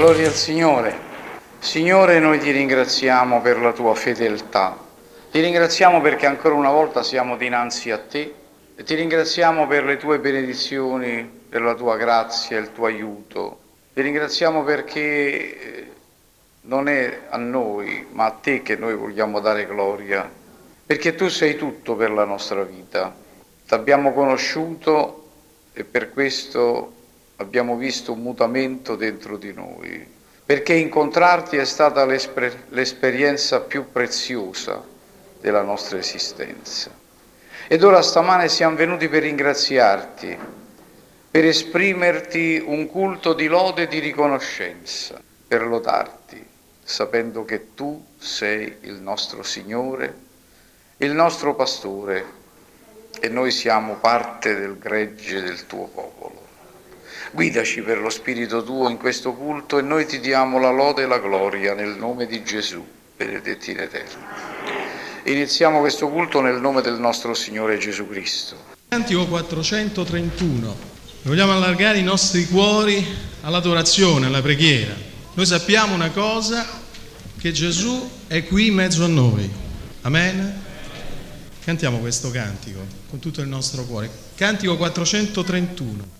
Gloria al Signore. Signore, noi ti ringraziamo per la tua fedeltà. Ti ringraziamo perché ancora una volta siamo dinanzi a te e ti ringraziamo per le tue benedizioni, per la tua grazia il tuo aiuto. Ti ringraziamo perché eh, non è a noi, ma a te che noi vogliamo dare gloria, perché tu sei tutto per la nostra vita. Ti abbiamo conosciuto e per questo abbiamo visto un mutamento dentro di noi, perché incontrarti è stata l'esper- l'esperienza più preziosa della nostra esistenza. Ed ora stamane siamo venuti per ringraziarti, per esprimerti un culto di lode e di riconoscenza, per lodarti, sapendo che tu sei il nostro Signore, il nostro pastore e noi siamo parte del gregge del tuo popolo. Guidaci per lo Spirito tuo in questo culto e noi ti diamo la lode e la gloria nel nome di Gesù, benedetti in eterno. Iniziamo questo culto nel nome del nostro Signore Gesù Cristo. Cantico 431. Vogliamo allargare i nostri cuori all'adorazione, alla preghiera. Noi sappiamo una cosa, che Gesù è qui in mezzo a noi. Amen. Cantiamo questo cantico con tutto il nostro cuore. Cantico 431.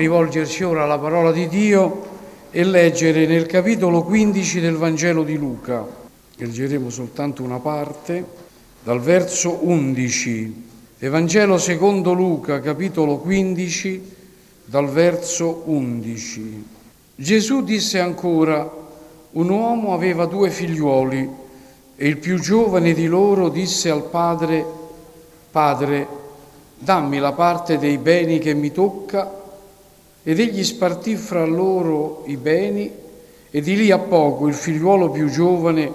Rivolgerci ora alla parola di Dio e leggere nel capitolo 15 del Vangelo di Luca. Leggeremo soltanto una parte, dal verso 11. Evangelo secondo Luca, capitolo 15, dal verso 11. Gesù disse ancora, un uomo aveva due figliuoli e il più giovane di loro disse al padre, Padre, dammi la parte dei beni che mi tocca, ed egli spartì fra loro i beni, e di lì a poco il figliuolo più giovane,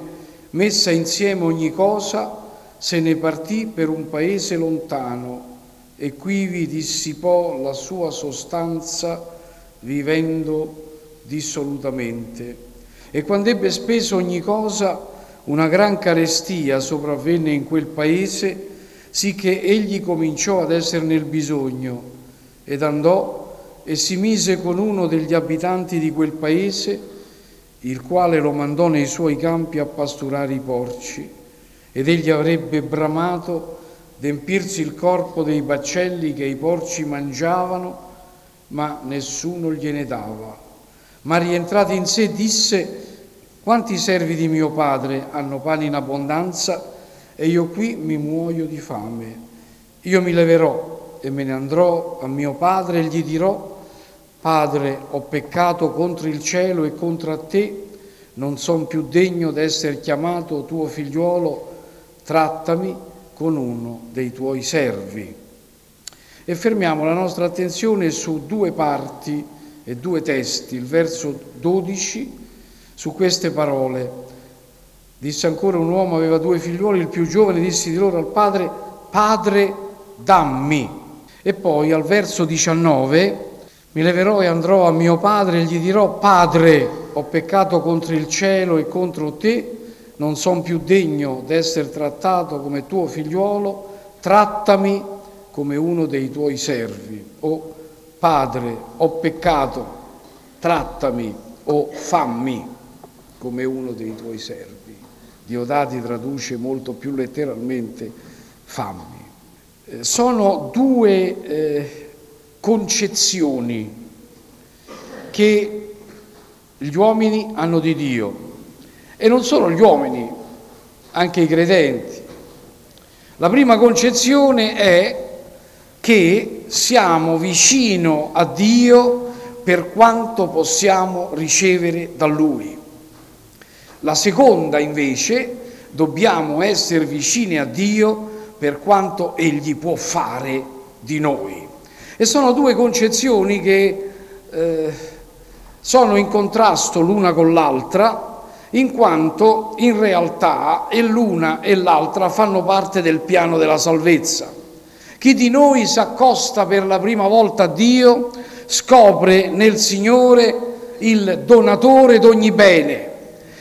messa insieme ogni cosa, se ne partì per un paese lontano e quivi dissipò la sua sostanza vivendo dissolutamente. E quando ebbe speso ogni cosa, una gran carestia sopravvenne in quel paese, sicché egli cominciò ad essere nel bisogno ed andò e si mise con uno degli abitanti di quel paese, il quale lo mandò nei suoi campi a pasturare i porci, ed egli avrebbe bramato d'empirsi il corpo dei baccelli che i porci mangiavano, ma nessuno gliene dava. Ma rientrato in sé disse, quanti servi di mio padre hanno pane in abbondanza e io qui mi muoio di fame. Io mi leverò e me ne andrò a mio padre e gli dirò, Padre, ho peccato contro il cielo e contro te, non son più degno d'essere chiamato tuo figliuolo, trattami con uno dei tuoi servi. E fermiamo la nostra attenzione su due parti e due testi, il verso 12 su queste parole. Disse ancora un uomo, aveva due figliuoli, il più giovane disse di loro al padre, Padre, dammi. E poi al verso 19, mi leverò e andrò a mio padre e gli dirò, Padre, ho peccato contro il cielo e contro te, non sono più degno d'essere trattato come tuo figliuolo, trattami come uno dei tuoi servi. O Padre, ho peccato, trattami o fammi come uno dei tuoi servi. Diodati traduce molto più letteralmente fammi. Eh, sono due eh, concezioni che gli uomini hanno di Dio e non solo gli uomini, anche i credenti. La prima concezione è che siamo vicino a Dio per quanto possiamo ricevere da Lui. La seconda invece, dobbiamo essere vicini a Dio per quanto Egli può fare di noi. E sono due concezioni che eh, sono in contrasto l'una con l'altra, in quanto in realtà e l'una e l'altra fanno parte del piano della salvezza. Chi di noi si accosta per la prima volta a Dio scopre nel Signore il donatore d'ogni bene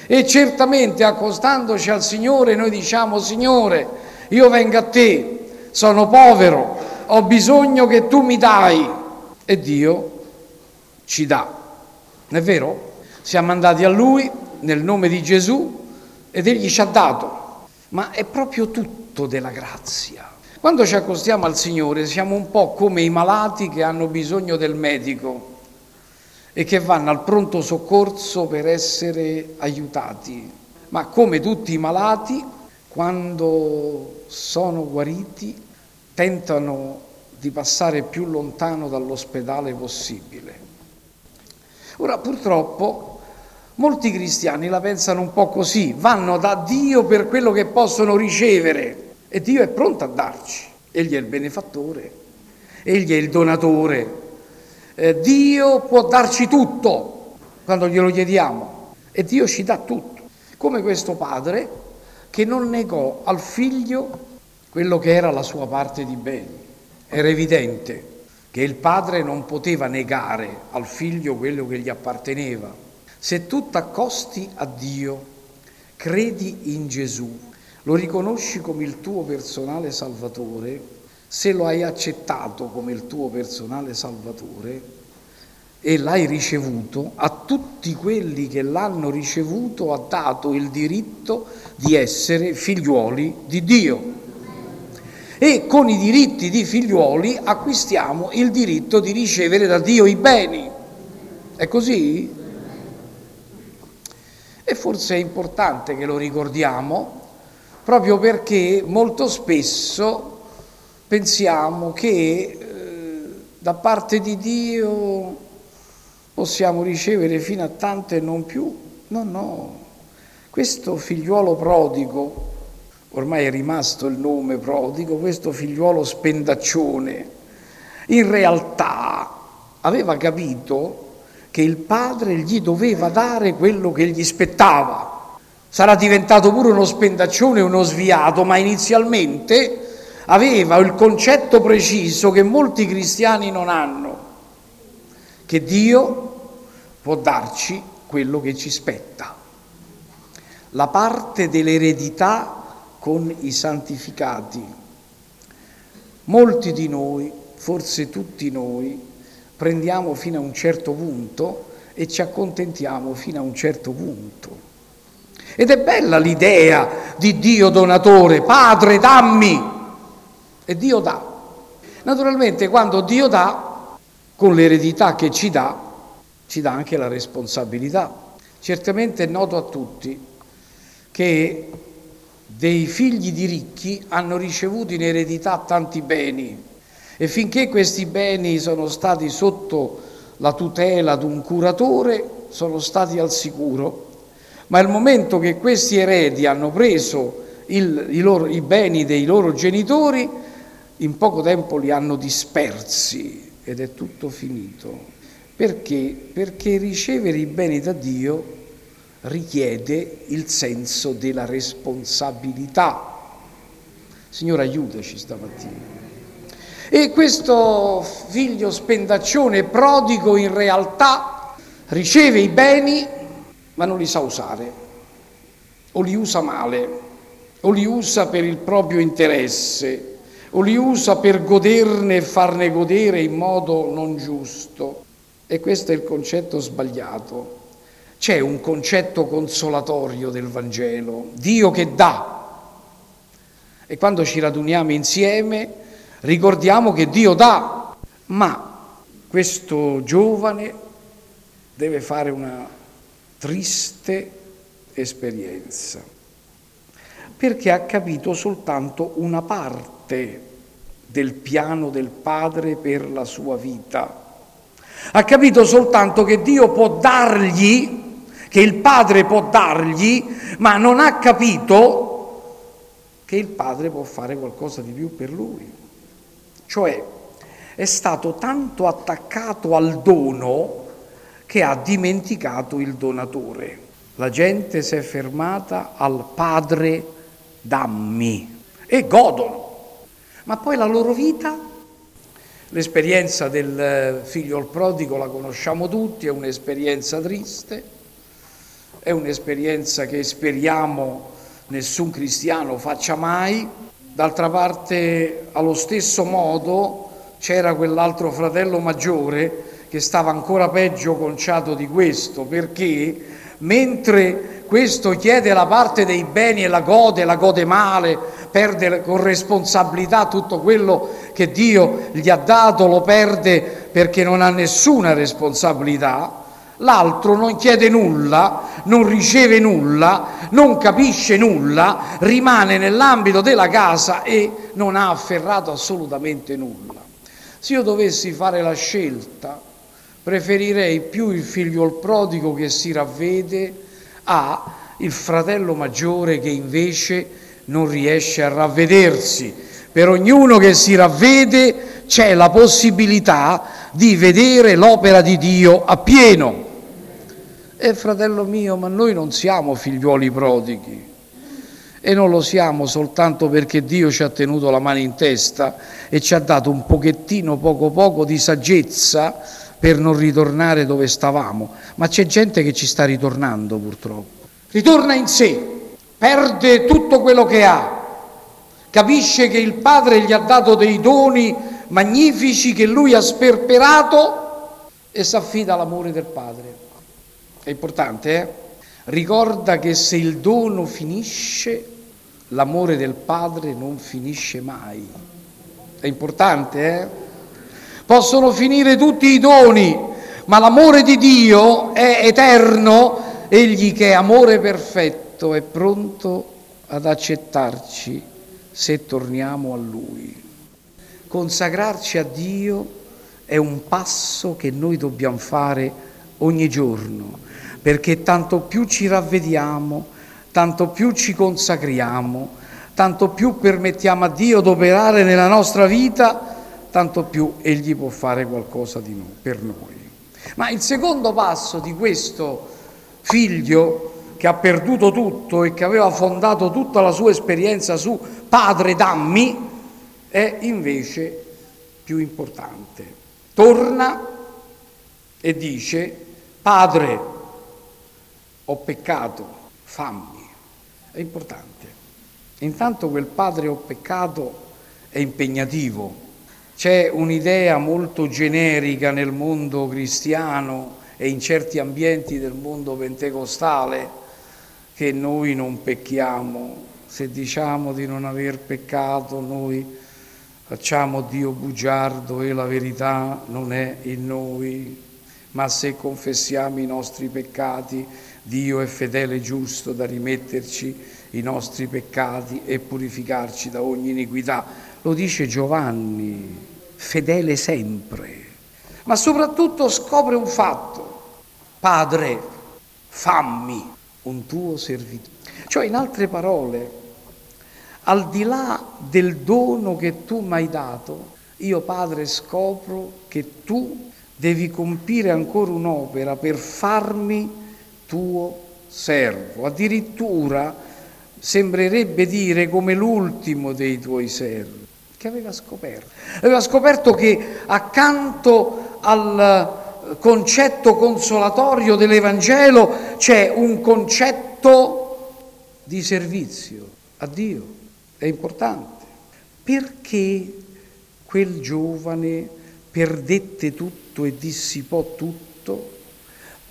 e certamente accostandoci al Signore noi diciamo, Signore, io vengo a te, sono povero, ho bisogno che tu mi dai. E Dio ci dà. Non è vero? Siamo andati a Lui nel nome di Gesù ed Egli ci ha dato. Ma è proprio tutto della grazia. Quando ci accostiamo al Signore siamo un po' come i malati che hanno bisogno del medico e che vanno al pronto soccorso per essere aiutati. Ma come tutti i malati, quando sono guariti, tentano di passare più lontano dall'ospedale possibile. Ora, purtroppo, molti cristiani la pensano un po' così, vanno da Dio per quello che possono ricevere e Dio è pronto a darci. Egli è il benefattore, egli è il donatore, eh, Dio può darci tutto quando glielo chiediamo e Dio ci dà tutto, come questo padre che non negò al figlio quello che era la sua parte di beni. Era evidente che il padre non poteva negare al figlio quello che gli apparteneva. Se tu t'accosti a Dio, credi in Gesù, lo riconosci come il tuo personale salvatore, se lo hai accettato come il tuo personale salvatore e l'hai ricevuto, a tutti quelli che l'hanno ricevuto ha dato il diritto di essere figliuoli di Dio. E con i diritti di figliuoli acquistiamo il diritto di ricevere da Dio i beni. È così? E forse è importante che lo ricordiamo proprio perché molto spesso pensiamo che eh, da parte di Dio possiamo ricevere fino a tanto e non più. No, no, questo figliuolo prodigo, ormai è rimasto il nome prodigo, questo figliuolo spendaccione, in realtà aveva capito che il padre gli doveva dare quello che gli spettava. Sarà diventato pure uno spendaccione, uno sviato, ma inizialmente aveva il concetto preciso che molti cristiani non hanno, che Dio può darci quello che ci spetta la parte dell'eredità con i santificati. Molti di noi, forse tutti noi, prendiamo fino a un certo punto e ci accontentiamo fino a un certo punto. Ed è bella l'idea di Dio donatore, Padre dammi, e Dio dà. Naturalmente quando Dio dà, con l'eredità che ci dà, ci dà anche la responsabilità. Certamente è noto a tutti che dei figli di ricchi hanno ricevuto in eredità tanti beni e finché questi beni sono stati sotto la tutela di un curatore sono stati al sicuro, ma il momento che questi eredi hanno preso il, i, loro, i beni dei loro genitori, in poco tempo li hanno dispersi ed è tutto finito. Perché? Perché ricevere i beni da Dio richiede il senso della responsabilità. Signore, aiutaci stamattina. E questo figlio spendaccione prodigo in realtà riceve i beni ma non li sa usare, o li usa male, o li usa per il proprio interesse, o li usa per goderne e farne godere in modo non giusto. E questo è il concetto sbagliato. C'è un concetto consolatorio del Vangelo, Dio che dà. E quando ci raduniamo insieme ricordiamo che Dio dà, ma questo giovane deve fare una triste esperienza, perché ha capito soltanto una parte del piano del Padre per la sua vita. Ha capito soltanto che Dio può dargli che il padre può dargli, ma non ha capito che il padre può fare qualcosa di più per lui. Cioè è stato tanto attaccato al dono che ha dimenticato il donatore. La gente si è fermata al padre dammi e godono. Ma poi la loro vita, l'esperienza del figlio al prodigo la conosciamo tutti, è un'esperienza triste, è un'esperienza che speriamo nessun cristiano faccia mai. D'altra parte, allo stesso modo, c'era quell'altro fratello maggiore che stava ancora peggio conciato di questo, perché mentre questo chiede la parte dei beni e la gode, la gode male, perde con responsabilità tutto quello che Dio gli ha dato, lo perde perché non ha nessuna responsabilità, l'altro non chiede nulla, non riceve nulla, non capisce nulla, rimane nell'ambito della casa e non ha afferrato assolutamente nulla. Se io dovessi fare la scelta, preferirei più il figlio prodigo che si ravvede a il fratello maggiore che invece non riesce a ravvedersi. Per ognuno che si ravvede c'è la possibilità di vedere l'opera di Dio appieno. E fratello mio, ma noi non siamo figliuoli prodighi e non lo siamo soltanto perché Dio ci ha tenuto la mano in testa e ci ha dato un pochettino, poco poco di saggezza per non ritornare dove stavamo, ma c'è gente che ci sta ritornando purtroppo. Ritorna in sé, perde tutto quello che ha, capisce che il Padre gli ha dato dei doni magnifici che lui ha sperperato e si affida all'amore del Padre. È importante, eh? Ricorda che se il dono finisce, l'amore del Padre non finisce mai. È importante, eh? Possono finire tutti i doni, ma l'amore di Dio è eterno, egli che è amore perfetto è pronto ad accettarci se torniamo a Lui. Consacrarci a Dio è un passo che noi dobbiamo fare ogni giorno, perché tanto più ci ravvediamo, tanto più ci consacriamo, tanto più permettiamo a Dio di operare nella nostra vita, tanto più Egli può fare qualcosa noi, per noi. Ma il secondo passo di questo figlio che ha perduto tutto e che aveva fondato tutta la sua esperienza su padre dammi, è invece più importante. Torna e dice, padre, ho peccato, fammi. È importante. Intanto quel padre ho peccato è impegnativo. C'è un'idea molto generica nel mondo cristiano e in certi ambienti del mondo pentecostale che noi non pecchiamo. Se diciamo di non aver peccato, noi facciamo Dio bugiardo e la verità non è in noi. Ma se confessiamo i nostri peccati, Dio è fedele e giusto da rimetterci i nostri peccati e purificarci da ogni iniquità. Lo dice Giovanni, fedele sempre. Ma soprattutto scopre un fatto, Padre, fammi un tuo servitore. Cioè, in altre parole, al di là del dono che tu mi hai dato, io Padre scopro che tu devi compire ancora un'opera per farmi tuo servo. Addirittura sembrerebbe dire come l'ultimo dei tuoi servi, che aveva scoperto. Aveva scoperto che accanto al concetto consolatorio dell'Evangelo c'è un concetto di servizio a Dio. È importante. Perché quel giovane perdette tutto e dissipò tutto?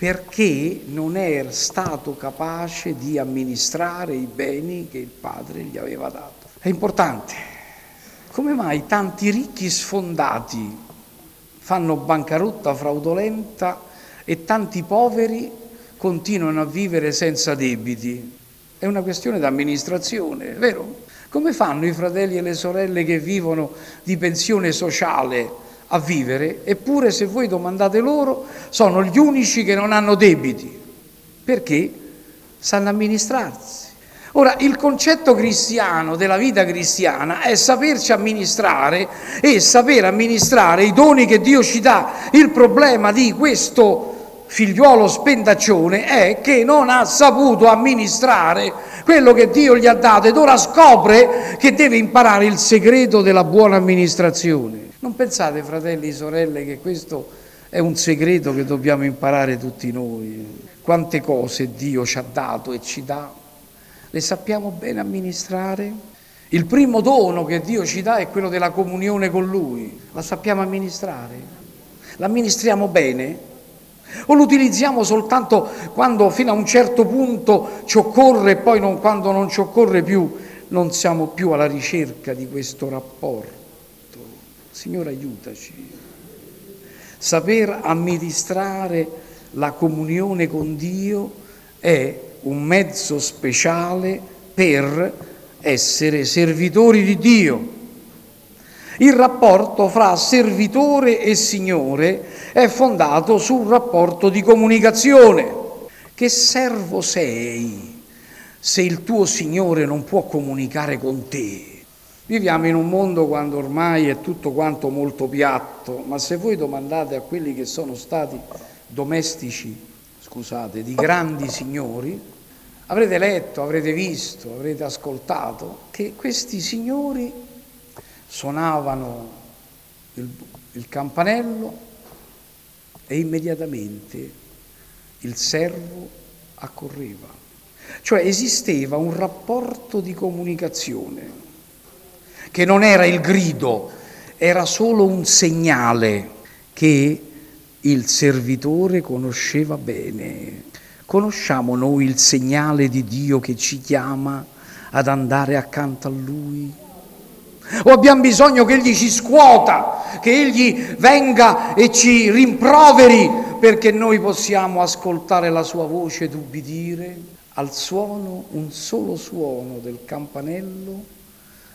perché non era stato capace di amministrare i beni che il padre gli aveva dato. È importante. Come mai tanti ricchi sfondati fanno bancarotta fraudolenta e tanti poveri continuano a vivere senza debiti? È una questione d'amministrazione, vero? Come fanno i fratelli e le sorelle che vivono di pensione sociale a vivere, eppure se voi domandate loro sono gli unici che non hanno debiti, perché sanno amministrarsi. Ora, il concetto cristiano della vita cristiana è saperci amministrare e saper amministrare i doni che Dio ci dà. Il problema di questo figliuolo spendaccione è che non ha saputo amministrare quello che Dio gli ha dato ed ora scopre che deve imparare il segreto della buona amministrazione. Non pensate, fratelli e sorelle, che questo è un segreto che dobbiamo imparare tutti noi. Quante cose Dio ci ha dato e ci dà, le sappiamo bene amministrare? Il primo dono che Dio ci dà è quello della comunione con Lui. La sappiamo amministrare? L'amministriamo bene? O lo utilizziamo soltanto quando fino a un certo punto ci occorre e poi non, quando non ci occorre più non siamo più alla ricerca di questo rapporto? Signore aiutaci. Saper amministrare la comunione con Dio è un mezzo speciale per essere servitori di Dio. Il rapporto fra servitore e Signore è fondato su un rapporto di comunicazione. Che servo sei se il tuo Signore non può comunicare con te? Viviamo in un mondo quando ormai è tutto quanto molto piatto, ma se voi domandate a quelli che sono stati domestici, scusate, di grandi signori, avrete letto, avrete visto, avrete ascoltato che questi signori suonavano il, il campanello e immediatamente il servo accorreva. Cioè esisteva un rapporto di comunicazione che non era il grido, era solo un segnale che il servitore conosceva bene. Conosciamo noi il segnale di Dio che ci chiama ad andare accanto a Lui? O abbiamo bisogno che Egli ci scuota, che Egli venga e ci rimproveri perché noi possiamo ascoltare la Sua voce ed ubbidire? Al suono, un solo suono del campanello,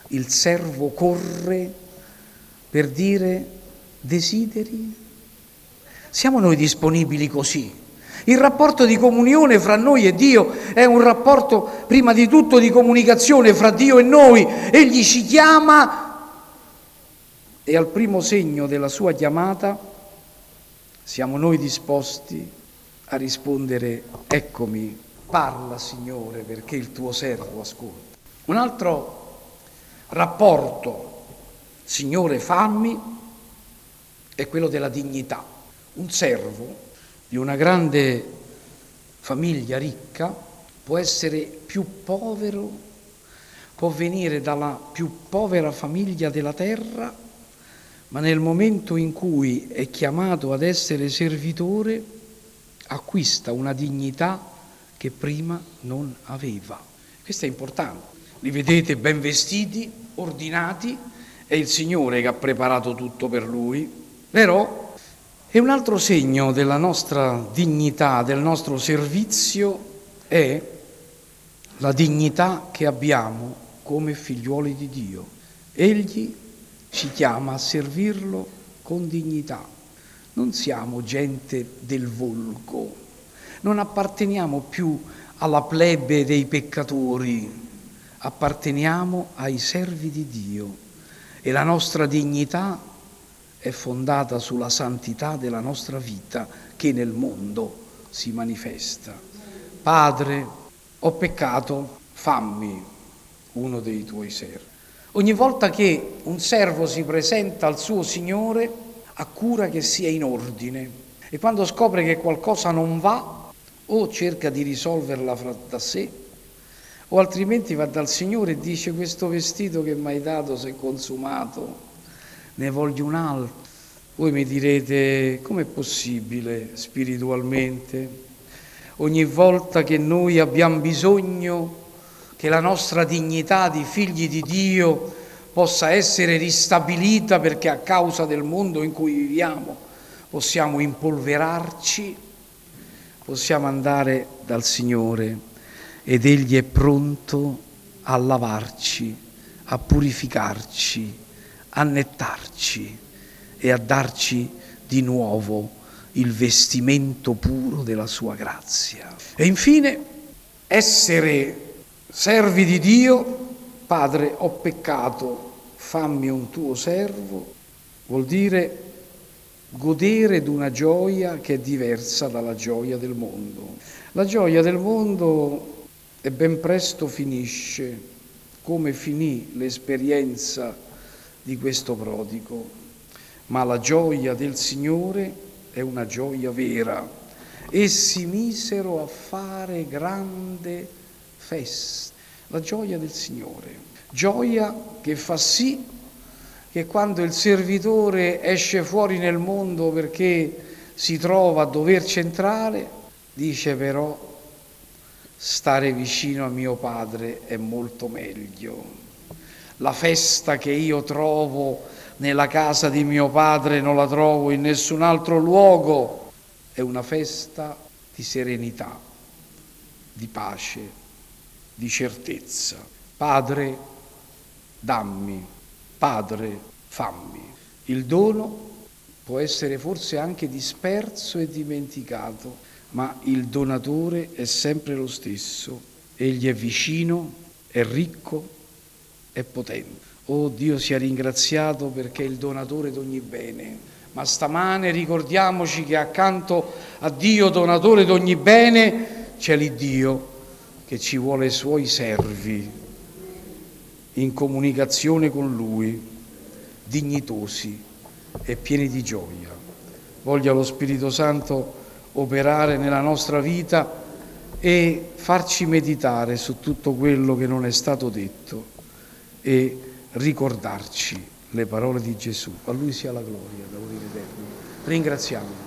il servo corre per dire desideri? Siamo noi disponibili così? Il rapporto di comunione fra noi e Dio è un rapporto prima di tutto di comunicazione fra Dio e noi. Egli ci chiama e al primo segno della sua chiamata siamo noi disposti a rispondere eccomi, parla Signore perché il tuo servo ascolta. Un altro rapporto, Signore fammi, è quello della dignità. Un servo di una grande famiglia ricca può essere più povero, può venire dalla più povera famiglia della terra, ma nel momento in cui è chiamato ad essere servitore acquista una dignità che prima non aveva. Questo è importante. Li vedete ben vestiti, ordinati, è il Signore che ha preparato tutto per lui, però e un altro segno della nostra dignità, del nostro servizio, è la dignità che abbiamo come figliuoli di Dio. Egli ci chiama a servirlo con dignità. Non siamo gente del volgo, non apparteniamo più alla plebe dei peccatori, apparteniamo ai servi di Dio e la nostra dignità è fondata sulla santità della nostra vita che nel mondo si manifesta. Padre, ho peccato, fammi uno dei tuoi servi. Ogni volta che un servo si presenta al suo Signore, ha cura che sia in ordine e quando scopre che qualcosa non va, o cerca di risolverla da sé, o altrimenti va dal Signore e dice questo vestito che mi hai dato si è consumato, ne voglio un altro. Voi mi direte, com'è possibile spiritualmente? Ogni volta che noi abbiamo bisogno che la nostra dignità di figli di Dio possa essere ristabilita perché a causa del mondo in cui viviamo possiamo impolverarci, possiamo andare dal Signore ed Egli è pronto a lavarci, a purificarci annettarci e a darci di nuovo il vestimento puro della sua grazia. E infine essere servi di Dio, Padre, ho peccato, fammi un tuo servo, vuol dire godere di una gioia che è diversa dalla gioia del mondo. La gioia del mondo e ben presto finisce, come finì l'esperienza di questo prodigo, ma la gioia del Signore è una gioia vera. Essi misero a fare grande festa, la gioia del Signore, gioia che fa sì che quando il servitore esce fuori nel mondo perché si trova a doverci entrare, dice però stare vicino a mio padre è molto meglio la festa che io trovo nella casa di mio padre non la trovo in nessun altro luogo, è una festa di serenità, di pace, di certezza. Padre, dammi, Padre, fammi. Il dono può essere forse anche disperso e dimenticato, ma il donatore è sempre lo stesso. Egli è vicino, è ricco, è potente. Oh Dio sia ringraziato perché è il donatore di ogni bene. Ma stamane ricordiamoci che accanto a Dio, donatore di ogni bene, c'è l'Iddio che ci vuole i suoi servi in comunicazione con Lui, dignitosi e pieni di gioia. Voglia lo Spirito Santo operare nella nostra vita e farci meditare su tutto quello che non è stato detto e ricordarci le parole di Gesù. A Lui sia la gloria da in eterno. Ringraziamo.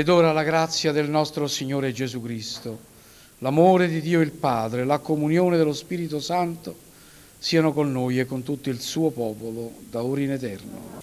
Ed ora la grazia del nostro Signore Gesù Cristo, l'amore di Dio il Padre, la comunione dello Spirito Santo siano con noi e con tutto il suo popolo, da ora in eterno.